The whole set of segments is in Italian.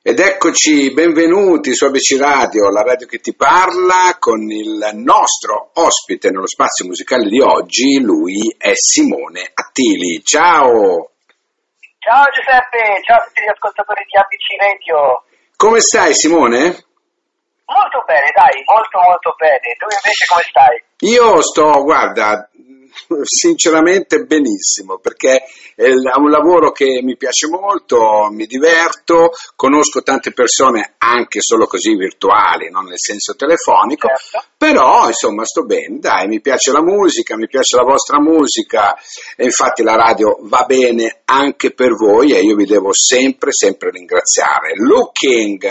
Ed eccoci, benvenuti su ABC Radio, la radio che ti parla, con il nostro ospite nello spazio musicale di oggi, lui è Simone Attili. Ciao! Ciao Giuseppe, ciao a tutti gli ascoltatori di ABC Radio. Come stai Simone? Molto bene, dai, molto molto bene. Tu invece come stai? Io sto, guarda, sinceramente benissimo perché è un lavoro che mi piace molto, mi diverto, conosco tante persone anche solo così virtuali, non nel senso telefonico, Certo. però insomma sto bene, dai, mi piace la musica, mi piace la vostra musica e infatti la radio va bene anche per voi e io vi devo sempre, sempre ringraziare. Looking,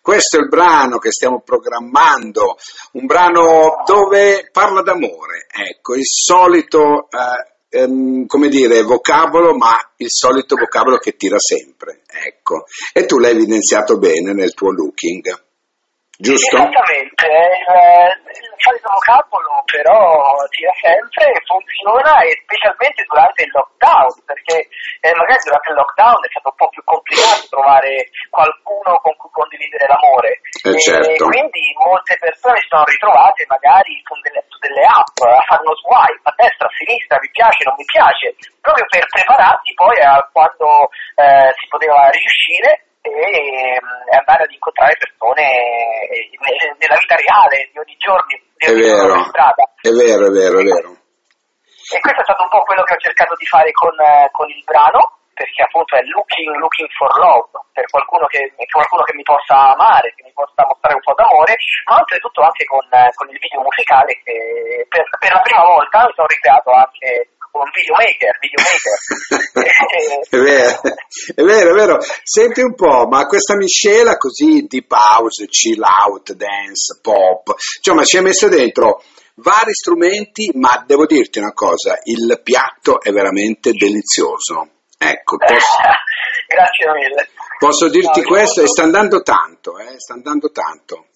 questo è il brano che stiamo programmando, un brano dove parla d'amore, ecco, il solito, eh, ehm, come dire, vocabolo, ma il solito vocabolo che tira sempre, ecco. E tu l'hai evidenziato bene nel tuo Looking, giusto? Esattamente, è il, solito vocabolo però tira sempre, funziona e specialmente durante il lockdown, perché eh, magari durante il lockdown è stato un po' più complicato trovare qualcuno con cui condividere l'amore. Eh, e certo. quindi molte persone si sono ritrovate magari su delle, delle app a fare uno swipe a destra, a sinistra, mi piace, non mi piace, proprio per prepararsi poi a quando eh, si poteva riuscire e andare ad incontrare persone eh, ne- nella vita reale di ogni giorno, di È ogni giorno vero, in strada. è vero, è vero, è vero. E questo è stato un po' quello che ho cercato di fare con, eh, con il brano, perché appunto è looking, looking for love, per qualcuno che, qualcuno che mi possa amare, che mi possa mostrare un po' d'amore, ma oltretutto anche con, eh, con il video musicale che per, per la prima volta mi sono ricreato anche un videomaker, videomaker. è vero, è vero, è vero. Senti un po', ma questa miscela così deep house, chill out, dance, pop, insomma ci hai messo dentro vari strumenti, ma devo dirti una cosa, il piatto è veramente delizioso. Ecco, posso, Grazie mille. posso dirti No, questo e molto- sta andando tanto, eh, sta andando tanto.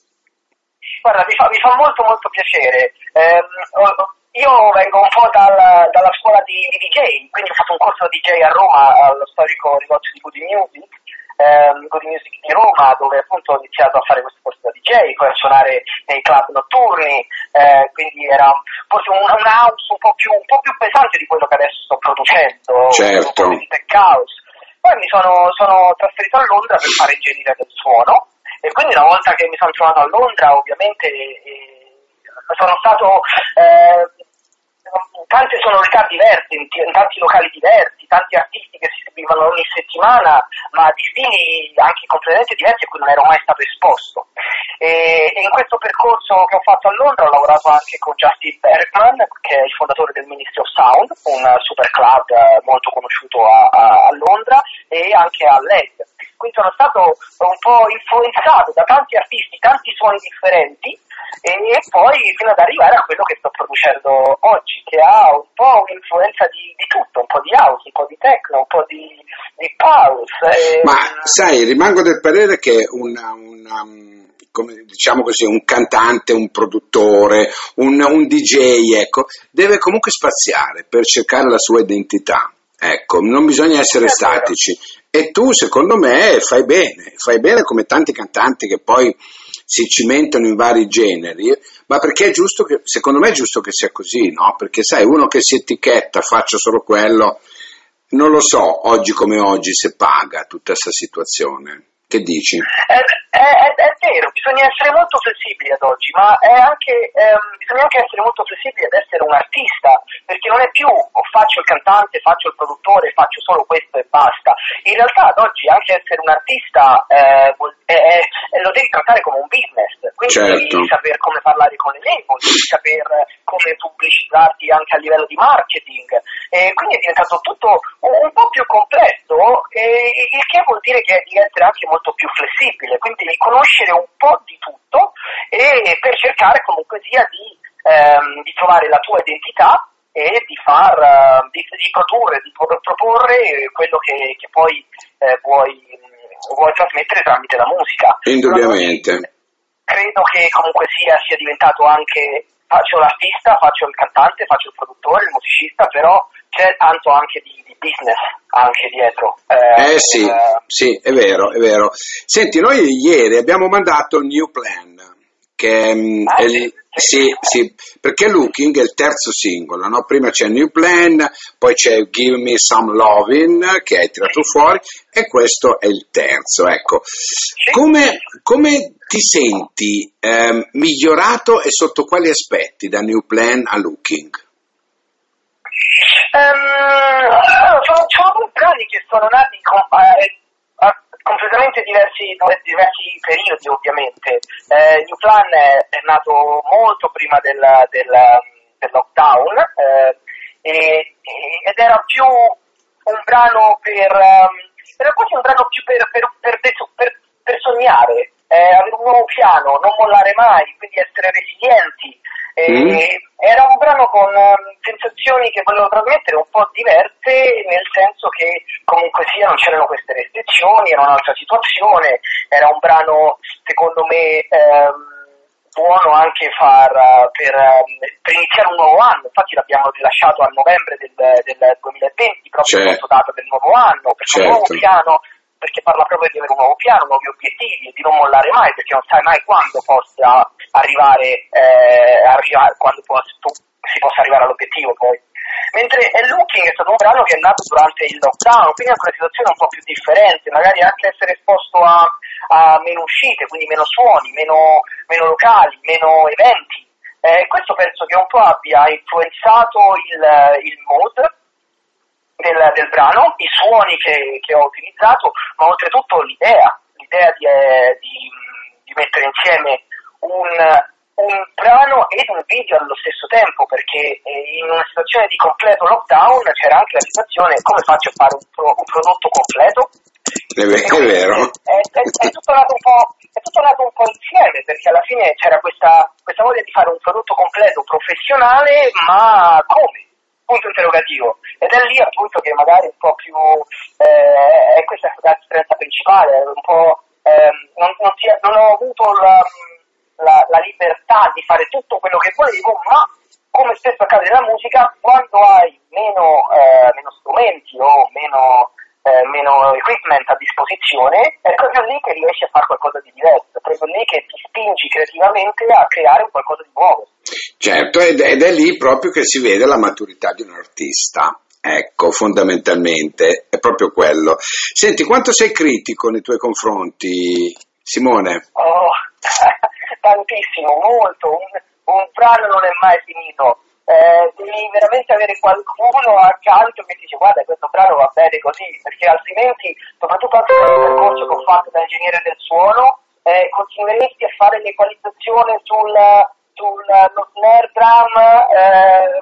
Guarda, mi fa, mi fa molto molto piacere. Ho- io vengo un po' dal- dalla scuola di, di DJ, quindi ho fatto un corso DJ a Roma allo storico negozio di Good Music, ehm, Good Music di Roma, dove appunto ho iniziato a fare questo corso da DJ, poi a suonare nei club notturni, eh, quindi era forse un, un house un po, più, un po' più pesante di quello che adesso sto producendo, Certo. un po' di tech house. Poi mi sono, sono trasferito a Londra per fare ingegneria del suono e quindi una volta che mi sono trovato a Londra ovviamente eh, sono stato eh, tante sonorità diverse, in, tanti locali diversi, tanti artisti che si esibivano ogni settimana, ma di stili anche completamente diversi a cui non ero mai stato esposto. E, e in questo percorso che ho fatto a Londra ho lavorato anche con Justin Bergman, che è il fondatore del Ministry of Sound, un super club molto conosciuto a, a- a Londra, e anche a LED. Quindi sono stato un po' influenzato da tanti artisti, tanti suoni differenti, e, poi fino ad arrivare a quello che sto producendo oggi, che ha un po' un'influenza di, di tutto, un po' di house, un po' di techno, un po' di, di house. Ma sai, rimango del parere che una, una, come diciamo così, un cantante, un produttore, un, un DJ, ecco, deve comunque spaziare per cercare la sua identità. Ecco, non bisogna essere statici. E tu, secondo me, fai bene, fai bene come tanti cantanti che poi si cimentano in vari generi, ma perché è giusto che, secondo me è giusto che sia così, no? Perché sai, uno che si etichetta, faccio solo quello, non lo so, oggi come oggi, se paga tutta questa situazione. Che dici? È, è- è- vero, bisogna essere molto flessibili ad oggi, ma è anche, ehm, bisogna anche essere molto flessibili ad essere un artista, perché non è più o faccio il cantante, faccio il produttore, faccio solo questo e basta. In realtà ad oggi anche essere un artista eh, è- è- lo devi trattare come un business, quindi Certo. devi saper come parlare con le label, devi saper come pubblicizzarti anche a livello di marketing, e quindi è diventato tutto un, un po' più complesso, e, il che vuol dire che devi essere anche molto più flessibile, quindi conoscere un po' di tutto e per cercare comunque sia di, ehm, di trovare la tua identità e di far eh, di, di produrre, di pro- proporre quello che, che poi eh, vuoi, vuoi trasmettere tramite la musica. Indubbiamente. Credo che comunque sia, sia diventato anche faccio l'artista, faccio il cantante, faccio il produttore, il musicista, però c'è tanto anche di, di business anche dietro. Eh, eh sì, eh, sì, è vero, è vero. Senti, noi ieri abbiamo mandato new plan che mm, ah, è, sì, sì, sì, perché Looking è il terzo singolo, no? prima c'è New Plan, poi c'è Give Me Some Lovin' che hai tirato fuori e questo è il terzo. Ecco. Come, come ti senti eh, migliorato e sotto quali aspetti da New Plan a Looking? Um, sono, sono due brani che sono nati con, eh, completamente diversi, diversi periodi ovviamente. Eh, New Plan è, è, nato molto prima del, del, del lockdown eh, e, ed era più un brano per, um, era quasi un brano più per, per, per, per sognare, eh, avere un nuovo piano, non mollare mai, quindi essere resilienti, Mm. Era un brano con um, sensazioni che volevo trasmettere un po' diverse, nel senso che comunque sia non c'erano queste restrizioni, era un'altra situazione, era un brano secondo me ehm, buono anche far, per, um, per, iniziare un nuovo anno, infatti l'abbiamo rilasciato a novembre del, del 2020, proprio certo. data del nuovo anno, perché certo. un nuovo piano perché parla proprio di avere un nuovo piano, nuovi obiettivi di non mollare mai, perché non sai mai quando possa arrivare, eh, arrivare quando può, si possa arrivare all'obiettivo poi. Mentre è Looking è stato un brano che è nato durante il lockdown, quindi è una situazione un po' più differente, magari anche essere esposto a, a meno uscite, quindi meno suoni, meno, meno locali, meno eventi. Eh, questo penso che un po' abbia influenzato il, il mood del, del brano, i suoni che, che, ho utilizzato, ma oltretutto l'idea, l'idea di, eh, di, di mettere insieme un, un, brano ed un video allo stesso tempo, perché eh, in una situazione di completo lockdown c'era anche la situazione come faccio a fare un, pro, un prodotto completo. È, è vero. È, è, è, tutto nato un po', è tutto nato un po' insieme, perché alla fine c'era questa, questa voglia di fare un prodotto completo professionale, ma come? Punto interrogativo ed è lì appunto che magari un po' più eh, è questa la differenza principale un po' eh, non, non, si, non, ho avuto la, la, la, libertà di fare tutto quello che volevo ma come spesso accade nella musica quando hai meno, eh, meno strumenti o meno eh, meno equipment a disposizione, è proprio lì che riesci a fare qualcosa di diverso, è proprio lì che ti spingi creativamente a creare qualcosa di nuovo. Certo, ed, ed è lì proprio che si vede la maturità di un artista. Ecco, fondamentalmente è proprio quello. Senti, quanto sei critico nei tuoi confronti, Simone? Oh, tantissimo, molto. Un, un brano non è mai finito eh, devi veramente avere qualcuno accanto che dice guarda questo brano va bene così, perché altrimenti, soprattutto anche nel percorso che ho fatto da ingegnere del suono, eh, continueresti a fare l'equalizzazione sul, sul snare drum eh,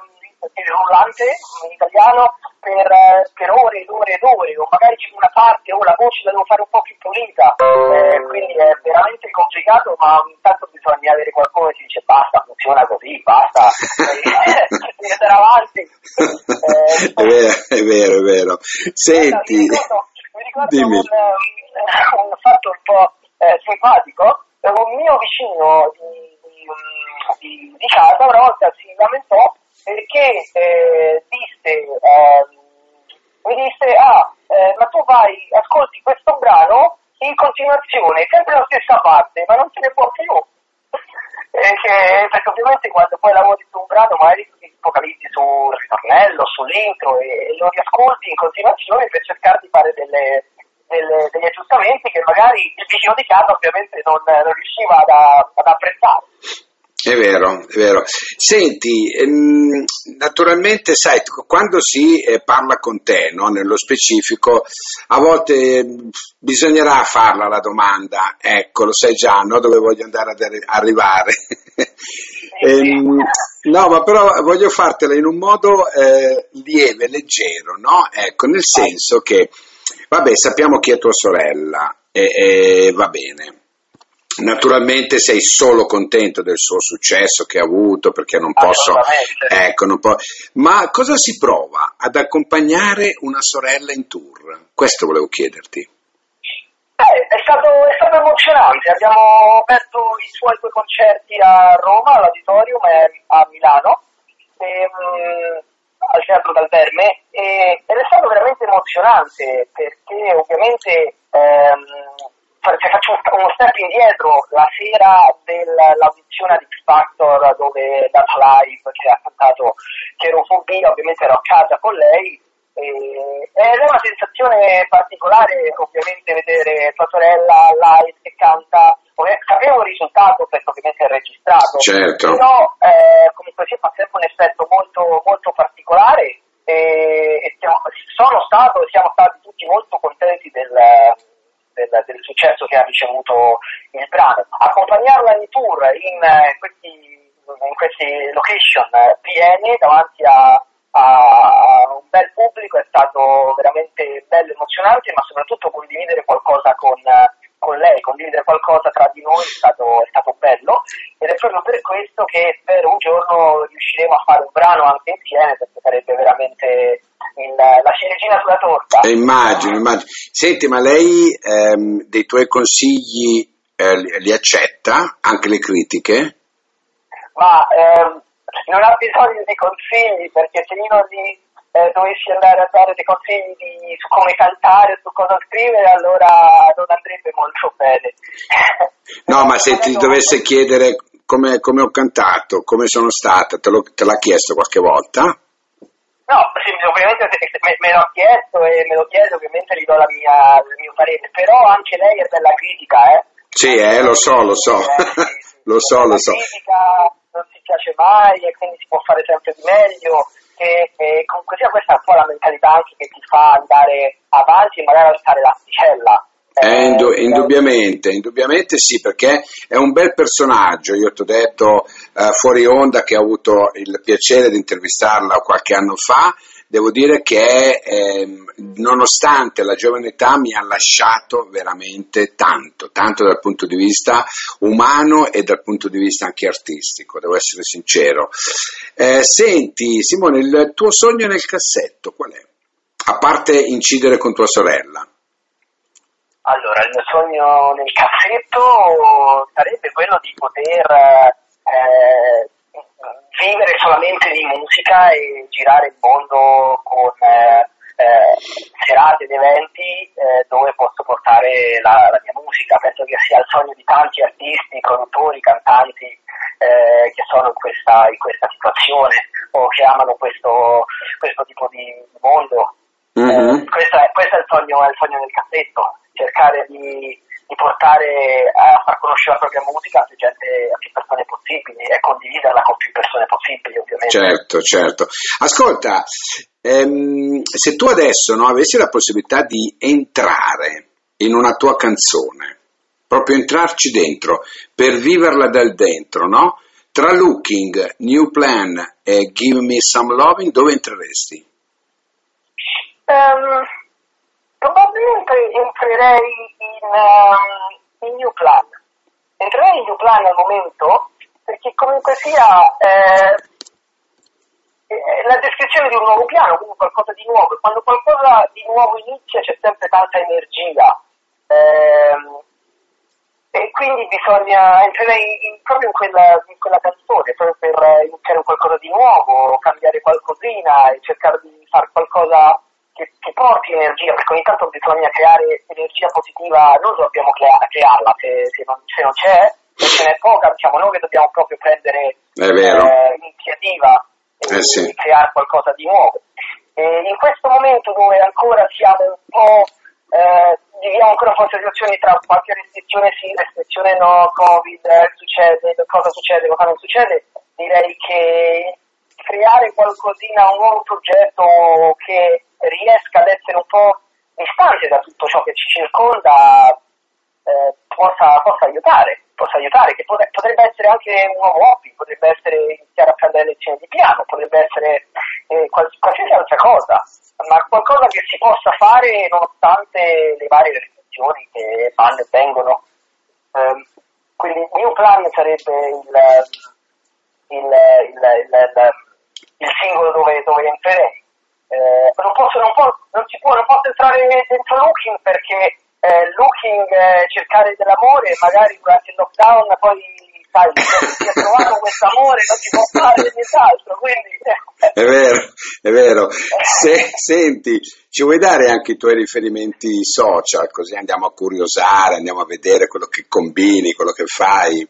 rullante in italiano per, per, ore ed ore ed ore, o magari c'è una parte o la voce la devo fare un po' più pulita, eh, quindi è veramente complicato, ma ogni tanto bisogna avere qualcuno che dice basta, funziona così, basta, devi andare avanti. Eh, è vero, è vero, è vero. Senti, mi ricordo, mi ricordo un, un, fatto un po' eh, simpatico, un mio vicino di, di, di, casa una volta si lamentò perché eh, disse, eh, mi disse, ah, eh, ma tu vai, ascolti questo brano in continuazione, sempre la stessa parte, ma non se ne può più. Che, perché ovviamente quando poi lavori su un brano magari ti focalizzi sul ritornello, sull'intro e, e lo riascolti in continuazione per cercare di fare delle, delle, degli aggiustamenti che magari il vicino di casa ovviamente non, non riusciva ad, ad apprezzare. È vero, è vero. Senti, ehm, naturalmente sai, quando si eh, parla con te, no, nello specifico, a volte ehm, bisognerà farla la domanda, ecco, lo sai già, no, dove voglio andare ad arrivare. ehm, no, ma però voglio fartela in un modo eh, lieve, leggero, no? Ecco, nel senso che, vabbè, sappiamo chi è tua sorella, e, e va bene Naturalmente sei solo contento del suo successo che ha avuto perché non posso, ecco, non po- ma cosa si prova ad accompagnare una sorella in tour? Questo volevo chiederti. Eh, è, stato, è, stato, emozionante, abbiamo aperto i suoi due concerti a Roma, all'auditorium e a Milano. E, um, al Teatro dal Verme e, ed è stato veramente emozionante perché ovviamente ehm, se faccio uno step indietro, la sera dell'audizione di X Factor dove Data Live che ha cantato Cherofobia, ovviamente ero a casa con lei ed è una sensazione particolare ovviamente vedere tua sorella live che canta. Sapevo il risultato perché ovviamente è registrato. Certo. però eh, comunque si fa sempre un effetto molto, molto particolare. E, e siamo, sono stato e siamo stati tutti molto contenti del, del, del, successo che ha ricevuto il brano. Accompagnarla in tour in, in questi, in queste location eh, piene davanti a pubblico, è stato veramente bello, emozionante, ma soprattutto condividere qualcosa con, con lei, condividere qualcosa tra di noi è stato, è stato, bello ed è proprio per questo che spero un giorno riusciremo a fare un brano anche insieme perché sarebbe veramente il, la ciliegina sulla torta. Eh, immagino, immagino. Senti, ma lei ehm, dei tuoi consigli eh, li, li accetta, anche le critiche? Ma ehm, non ha bisogno di consigli perché se io gli eh, dovessi andare a dare dei consigli di, su come cantare, su cosa scrivere, allora non andrebbe molto bene. no, ma se ti dovesse chiedere come, come, ho cantato, come sono stata, te, lo, te l'ha chiesto qualche volta? No, sì, ovviamente me, me l'ho chiesto e me lo chiedo, ovviamente gli do mia, il mio parere, però anche lei è bella critica, eh? Sì, eh, lo so, lo so, lo so, lo so. Critica, non si piace mai e quindi si può fare sempre di meglio e, e comunque sia questa è un po' la mentalità anche che ti fa andare avanti e magari alzare l'asticella. Eh, indu- indubbiamente, indubbiamente sì, perché è un bel personaggio. Io ti ho detto eh, fuori onda che ho avuto il piacere di intervistarla qualche anno fa devo dire che eh, nonostante la giovane età mi ha lasciato veramente tanto, tanto dal punto di vista umano e dal punto di vista anche artistico, devo essere sincero. Eh, senti Simone, il tuo sogno nel cassetto qual è? A parte incidere con tua sorella. Allora, il mio sogno nel cassetto sarebbe quello di poter eh, vivere solamente di musica e girare il mondo con eh, eh, serate ed eventi eh, dove posso portare la, la, mia musica. Penso che sia il sogno di tanti artisti, produttori, cantanti eh, che sono in questa, in questa, situazione o che amano questo, questo tipo di mondo. Mm-hmm. questo, è, questo è, il sogno, è il sogno del cassetto, cercare di di portare a far conoscere la propria musica a più, gente, a più persone possibili e condividerla con più persone possibili ovviamente. Certo, certo. Ascolta, ehm, se tu adesso no, avessi la possibilità di entrare in una tua canzone, proprio entrarci dentro, per viverla dal dentro, no? Tra Looking, New Plan e Give Me Some Loving, dove entreresti? Um, Probabilmente entrerei in, um, in New Plan. Entrerei in New Plan al momento perché comunque sia eh, eh, la descrizione di un nuovo piano, quindi qualcosa di nuovo. Quando qualcosa di nuovo inizia c'è sempre tanta energia. Eh, e quindi bisogna entrerei in, proprio in quella, in quella canzone, proprio per iniziare qualcosa di nuovo, cambiare qualcosina e cercare di fare qualcosa che, che, porti energia, perché ogni tanto bisogna creare energia positiva, noi dobbiamo crea- crearla, se, se, non, se, non, c'è, se ce n'è poca, diciamo noi che dobbiamo proprio prendere eh, iniziativa e, eh sì. creare qualcosa di nuovo. E in questo momento dove ancora siamo un po', eh, viviamo ancora forse situazioni tra qualche restrizione sì, restrizione no, Covid, eh, succede, cosa succede, cosa non succede, direi che creare qualcosina, un nuovo progetto che riesca ad essere un po' distante da tutto ciò che ci circonda eh, possa, possa, aiutare, possa aiutare, che potrebbe essere anche un nuovo hobby, potrebbe essere iniziare a prendere lezioni di piano, potrebbe essere eh, qualsiasi altra cosa, ma qualcosa che si possa fare nonostante le varie restrizioni che vanno e vengono. Um, quindi il mio plan sarebbe il, il, il, il singolo dove, dove entrerei eh, non, posso, non, posso, non, si può, non posso entrare dentro Looking perché eh, Looking eh, cercare dell'amore magari durante il lockdown poi sai, si è trovato questo amore, non si può fare nient'altro, quindi... È vero, è vero. Se, senti, ci vuoi dare anche i tuoi riferimenti social, così andiamo a curiosare, andiamo a vedere quello che combini, quello che fai?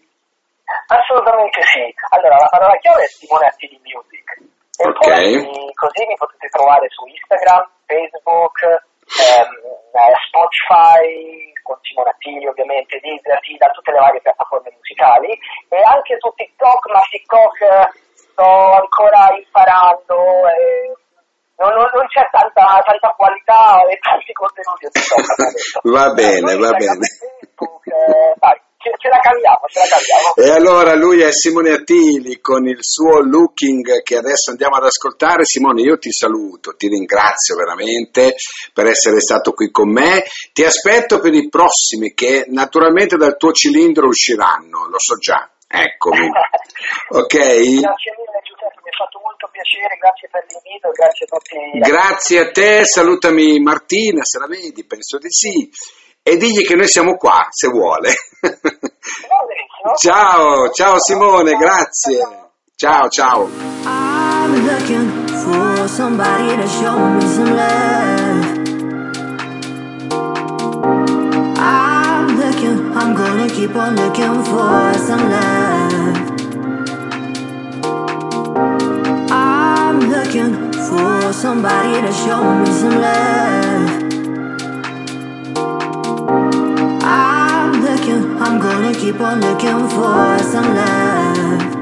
Assolutamente sì. Allora, la parola chiave è Simone Attili Music. E Ok. poi così mi potete trovare su Instagram, Facebook, ehm, eh, Spotify, con Simone Attili ovviamente, Deezer, da tutte le varie piattaforme musicali e anche su TikTok, ma TikTok eh, sto ancora imparando e non, non- c'è tanta, tanta qualità e tanti contenuti su TikTok. Va bene, Su va bene. Facebook, eh, ce, ce la caviamo, ce la caviamo. E allora lui è Simone Attili con il suo Looking che adesso andiamo ad ascoltare. Simone, io ti saluto, ti ringrazio veramente per essere stato qui con me. Ti aspetto per i prossimi che naturalmente dal tuo cilindro usciranno, lo so già. Eccomi. Ok? Grazie mille Giuseppe, mi ha fatto molto piacere, grazie per l'invito, grazie a tutti. Grazie a te, salutami Martina, se la vedi, penso di sì. E digli che noi siamo qua, se vuole. Ciao, ciao Simone, grazie. Ciao, ciao. I'm looking for somebody to show me some love. I'm looking, I'm gonna keep on looking for some love. I'm looking for somebody to show me some love. Keep on looking for some love.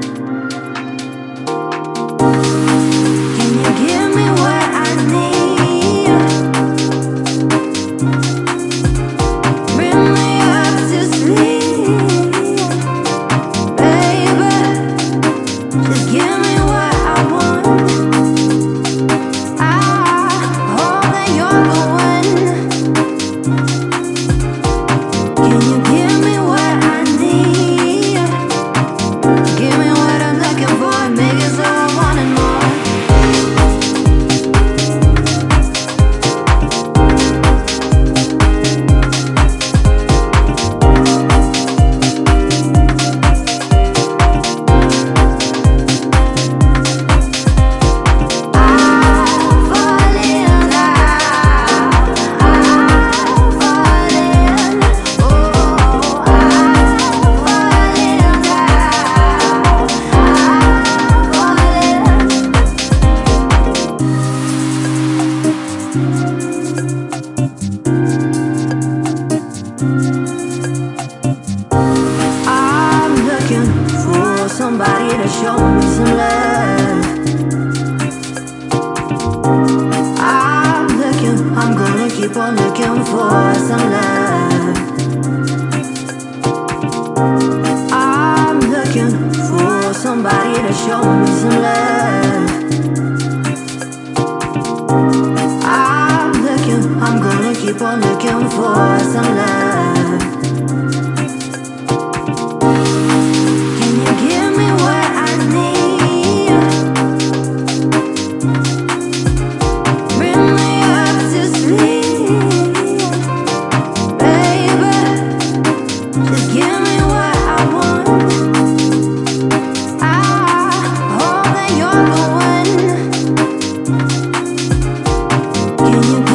Somebody to show me some love. Ah, I'm looking, I'm gonna keep on looking for some love. you.